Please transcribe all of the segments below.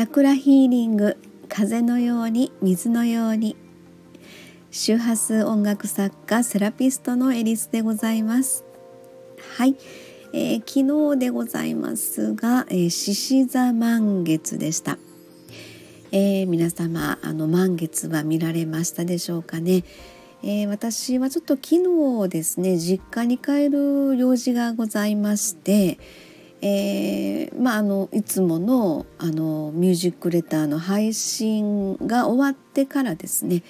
チャクラヒーリング風のように水のように周波数音楽作家セラピストのエリスでございます。はい、えー、昨日でございますがえ獅子、座満月でした、えー、皆様あの満月は見られましたでしょうかね。えー、私はちょっと昨日ですね実家に帰る用事がございまして、えー、まあ、あのいつものあのミュージックレターの配信が終わってからですね、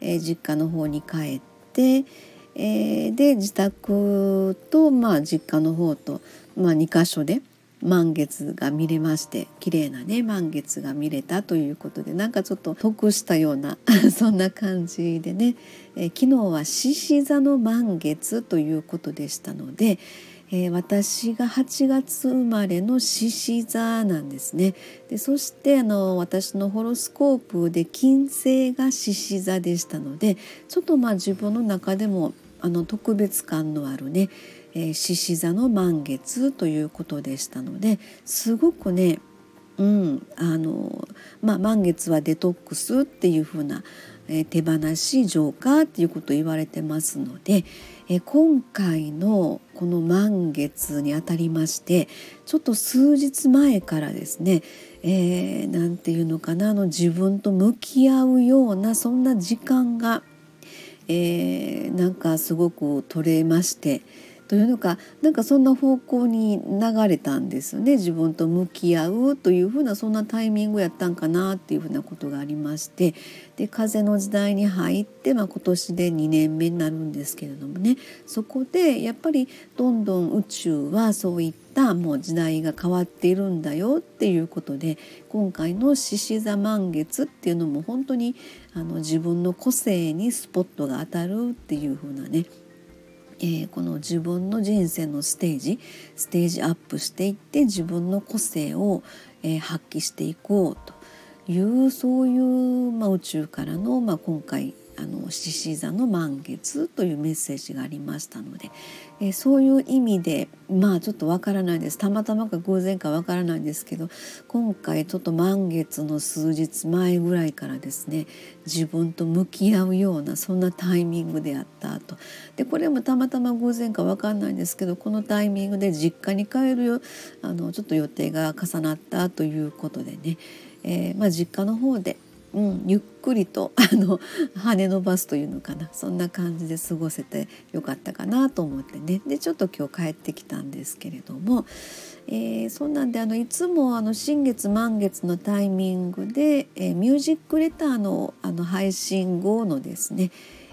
えー、実家の方に帰って、えー、で自宅と、まあ、実家の方と、まあ、2箇所で満月が見れまして綺麗なね満月が見れたということでなんかちょっと得したような そんな感じでね、えー、昨日は獅子座の満月ということでしたので、えー、私が8月生まれの獅子座なんですね。でそしてあの私のホロスコープで金星が獅子座でしたのでちょっとまあ自分の中でもあの特別感のあるね獅子、座の満月ということでしたのですごくねうんあのまあ、満月はデトックスっていう風な、えー、手放し浄化っていうことを言われてますので、えー、今回のこの満月にあたりましてちょっと数日前からですね何、えー、て言うのかなあの自分と向き合うようなそんな時間が、えー、なんかすごく取れまして。というのかなんかそんな方向に流れたんですよね。自分と向き合うというふうなそんなタイミングやったんかなっていうふうなことがありまして。で風の時代に入って、まあ、今年で2年目になるんですけれどもね。そこでやっぱりどんどん宇宙はそういったもう時代が変わっているんだよっていうことで今回の獅子座満月っていうのも本当にあの自分の個性にスポットが当たるっていうふうなねえー、この自分の人生のステージステージアップしていって自分の個性を、えー、発揮していこうと。いうそういう、まあ、宇宙からの、まあ、今回あの獅子座の満月というメッセージがありましたので、えー、そういう意味でまあちょっとわからないです。たまたまか偶然かわからないんですけど今回ちょっと満月の数日前ぐらいからですね自分と向き合うようなそんなタイミングであったと。でこれもたまたま偶然かわかんないんですけどこのタイミングで実家に帰るあのちょっと予定が重なったということでね、えー、まあ、実家の方でうん、ゆっくりと あの羽伸ばすというのかな。そんな感じで過ごせてよかったかなと思ってね。でちょっと今日帰ってきたんですけれども、えー、そんなんであのいつもあの新月満月のタイミングで、えー、ミュージックレターのあの配信後のですね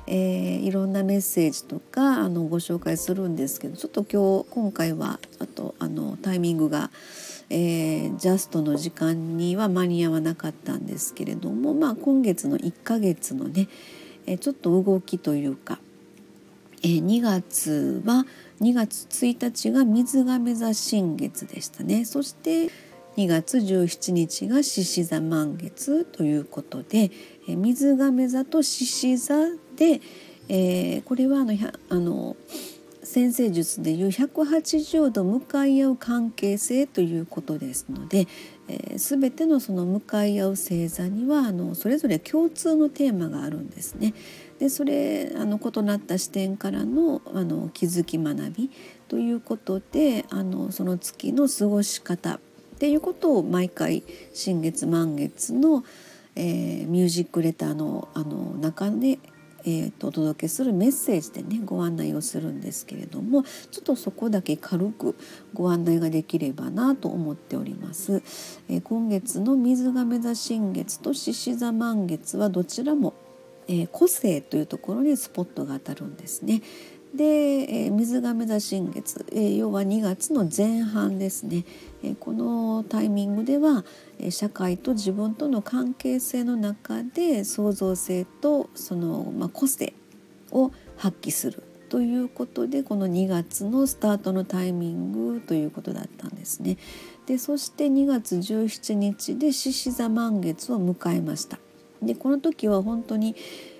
えー、いろんなメッセージとかあのご紹介するんですけどちょっと今日今回はあとあのタイミングがえー、ジャストの時間には間に合わなかったんですけれども、まあ、今月の1ヶ月のね、えー、ちょっと動きというか、えー、2月は2月1日が水亀座新月でしたね。そして2月17日が獅子座満月ということで、えー、水亀座と獅子座で、えー、これはあのあの先生術でいう180度向かい合う関係性ということですので、えー、全てのその向かい合う星座にはあのそれぞれ共通のテーマがあるんですね。でそれあの異なった視点からのあの気づき学びということであのその月の過ごし方っていうことを毎回新月満月の、えー、ミュージックレターのあの中でえーと、お届けするメッセージでねご案内をするんですけれどもちょっとそこだけ軽くご案内ができればなと思っております。えー、今月の水亀座新月と獅子座満月はどちらも、えー、個性というところにスポットが当たるんですね。で、えー、水亀座新月、えー、要は2月の前半ですね、えー、このタイミングでは、え社会と自分との関係性の中で創造性とその、まあ、個性を発揮するということでこの2月のスタートのタイミングということだったんですね。でそして2月17日で獅子座満月を迎えました。でこの時は本当に、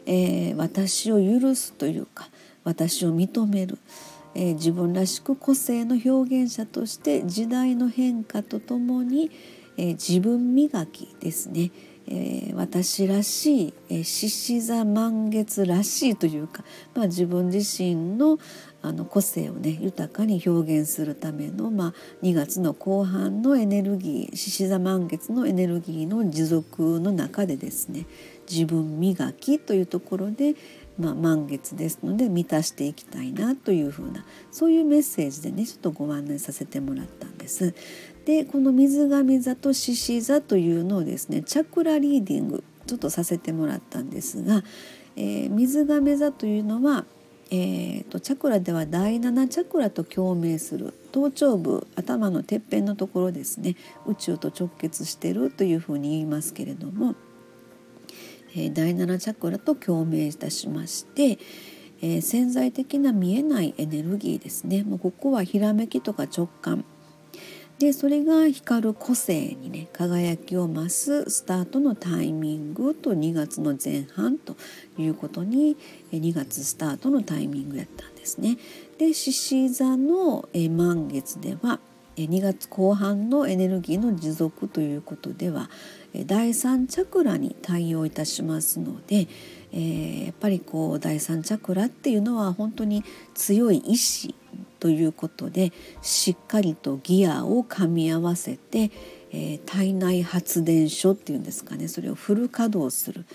え、私を許すというか私を認める、えー、自分らしく個性の表現者として時代の変化とともに、えー、自分磨きですね、えー、私らしい獅子、座満月らしいというか、まあ、自分自身のあの個性をね豊かに表現するための、まあ、2月の後半のエネルギー獅子座満月のエネルギーの持続の中でですね自分磨きというところで、まあ、満月ですので満たしていきたいなというふうなそういうメッセージでねちょっとご案内させてもらったんです。でこの水上座と獅子座というのをですねチャクラリーディングちょっとさせてもらったんですが、えー、水亀座というのは、えーと、チャクラでは第7チャクラと共鳴する頭頂部頭のてっぺんのところですね宇宙と直結してるというふうに言いますけれども、第7チャクラと共鳴いたしまして、えー、潜在的な見えないエネルギーですねもうここはひらめきとか直感でそれが光る個性にね輝きを増すスタートのタイミングと2月の前半ということに2月スタートのタイミングやったんですね。で獅子座の満月では2月後半のエネルギーの持続ということでは第3チャクラに対応いたしますので、えー、やっぱりこう第3チャクラっていうのは本当に強い意志ということでしっかりとギアを噛み合わせて、えー、体内発電所っていうんですかねそれをフル稼働する、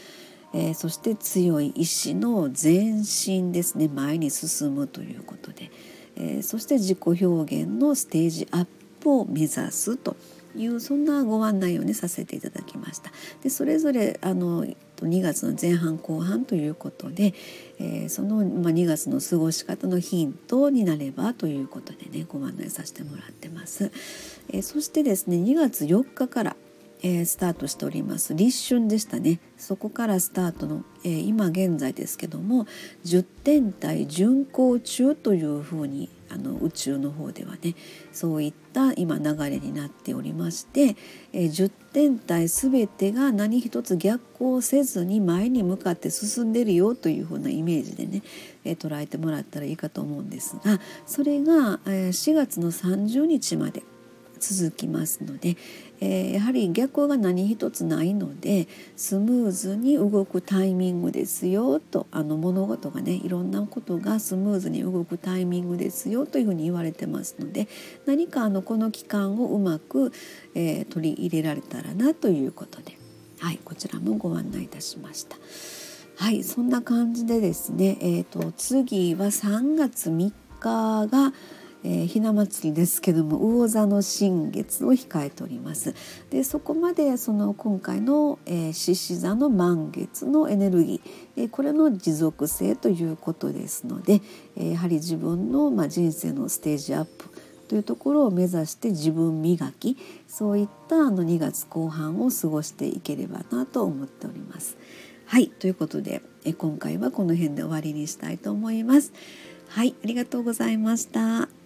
えー、そして強い意志の前進ですね前に進むということで、えー、そして自己表現のステージアップを目指すというそんなご案内をねさせていただきました。でそれぞれあの2月の前半後半ということで、えー、その、まあ、2月の過ごし方のヒントになればということでねご案内させてもらってます。えー、そしてですね2月4日からえー、スタートしております。立春でしたね。そこからスタートの、えー、今現在ですけども10天体巡行中というふうにあの宇宙の方ではねそういった今流れになっておりまして、えー、10天体全てが何一つ逆行せずに前に向かって進んでるよというふうなイメージでね、えー、捉えてもらったらいいかと思うんですがそれが、えー、4月の30日まで。続きますので、えー、やはり逆が何一つないのでスムーズに動くタイミングですよとあの物事がねいろんなことがスムーズに動くタイミングですよというふうに言われてますので何かあのこの期間をうまく、えー、取り入れられたらなということで、はい、こちらもご案内いたしました。はい、そんな感じでですね、えーと次は3月3日がえー、ひな祭りですけども魚座の新月を控えておりますでそこまでその今回の獅子、えー、座の満月のエネルギー、えー、これの持続性ということですので、えー、やはり自分の、まあ、人生のステージアップというところを目指して自分磨きそういったあの2月後半を過ごしていければなと思っております。はいということでえ今回はこの辺で終わりにしたいと思います。はいありがとうございました。